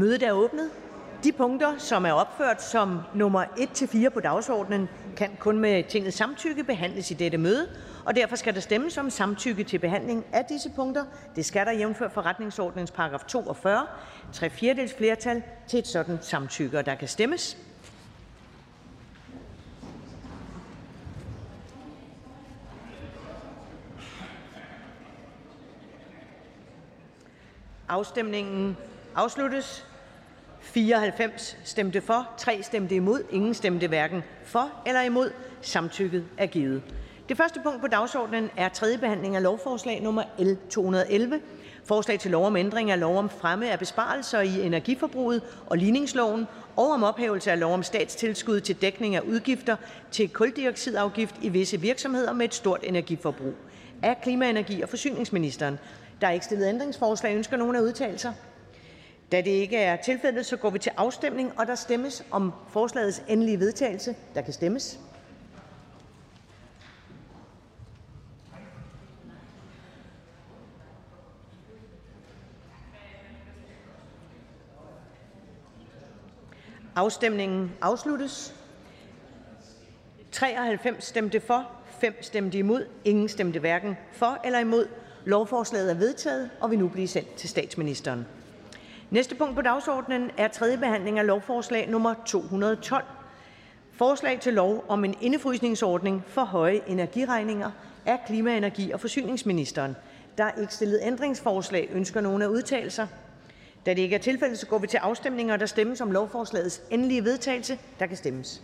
Mødet er åbnet. De punkter, som er opført som nummer 1-4 på dagsordenen, kan kun med Tingets samtykke behandles i dette møde, og derfor skal der stemmes om samtykke til behandling af disse punkter. Det skal der jævnfør forretningsordningens paragraf 42 tre fjerdedels flertal til et sådan samtykke, og der kan stemmes. Afstemningen afsluttes. 94 stemte for, 3 stemte imod, ingen stemte hverken for eller imod. Samtykket er givet. Det første punkt på dagsordenen er tredje behandling af lovforslag nummer L 211. Forslag til lov om ændring af lov om fremme af besparelser i energiforbruget og ligningsloven og om ophævelse af lov om statstilskud til dækning af udgifter til kuldioxidafgift i visse virksomheder med et stort energiforbrug. Af klima-, energi- og forsyningsministeren. Der er ikke da det ikke er tilfældet, så går vi til afstemning, og der stemmes om forslagets endelige vedtagelse. Der kan stemmes. Afstemningen afsluttes. 93 stemte for, 5 stemte imod, ingen stemte hverken for eller imod. Lovforslaget er vedtaget og vil nu blive sendt til statsministeren. Næste punkt på dagsordenen er tredje behandling af lovforslag nummer 212. Forslag til lov om en indefrysningsordning for høje energiregninger af klima-, energi- og forsyningsministeren. Der er ikke stillet ændringsforslag. Ønsker nogen at udtale sig? Da det ikke er tilfældet, så går vi til afstemning, der stemmes om lovforslagets endelige vedtagelse. Der kan stemmes.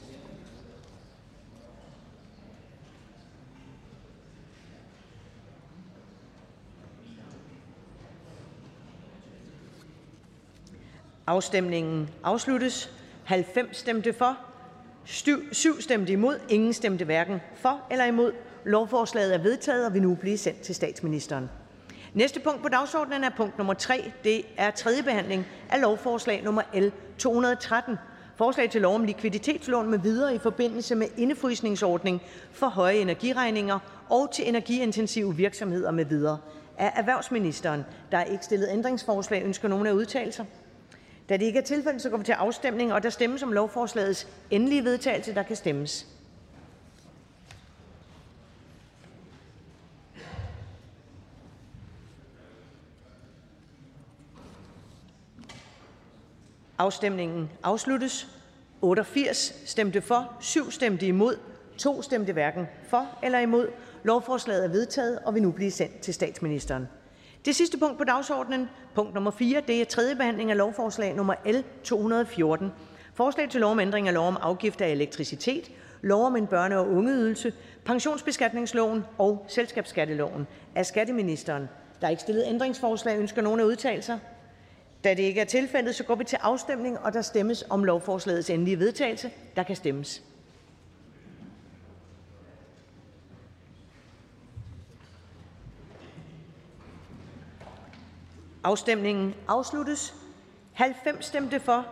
Afstemningen afsluttes. 90 stemte for, 7 stemte imod, ingen stemte hverken for eller imod. Lovforslaget er vedtaget og vil nu blive sendt til statsministeren. Næste punkt på dagsordenen er punkt nummer 3. Det er tredje behandling af lovforslag nummer L 213. Forslag til lov om likviditetslån med videre i forbindelse med indefrysningsordning for høje energiregninger og til energiintensive virksomheder med videre. Af erhvervsministeren. Der er ikke da det ikke er tilfældet, så går vi til afstemning, og der stemmes om lovforslagets endelige vedtagelse. Der kan stemmes. Afstemningen afsluttes. 88 stemte for, 7 stemte imod, 2 stemte hverken for eller imod. Lovforslaget er vedtaget og vil nu blive sendt til statsministeren. Det sidste punkt på dagsordenen, punkt nummer 4, det er tredje behandling af lovforslag nummer L 214. Forslag til lov om ændring af lov om afgift af elektricitet, lov om en børne- og ungeydelse, pensionsbeskatningsloven og selskabsskatteloven. Af skatteministeren. Der er ikke stillet ændringsforslag. Ønsker nogen at udtale sig? Da det ikke er tilfældet, så går vi til afstemning, og der stemmes om lovforslagets endelige vedtagelse. Der kan stemmes. Afstemningen afsluttes. 90 stemte for,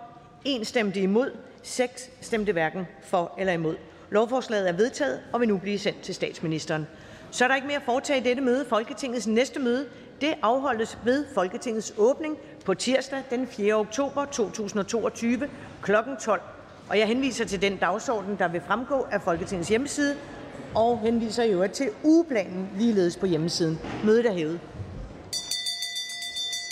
1 stemte imod, 6 stemte hverken for eller imod. Lovforslaget er vedtaget og vil nu blive sendt til statsministeren. Så er der ikke mere at foretage i dette møde. Folketingets næste møde det afholdes ved Folketingets åbning på tirsdag den 4. oktober 2022 kl. 12. Og jeg henviser til den dagsorden, der vil fremgå af Folketingets hjemmeside, og henviser i øvrigt til ugeplanen ligeledes på hjemmesiden. Mødet er hævet.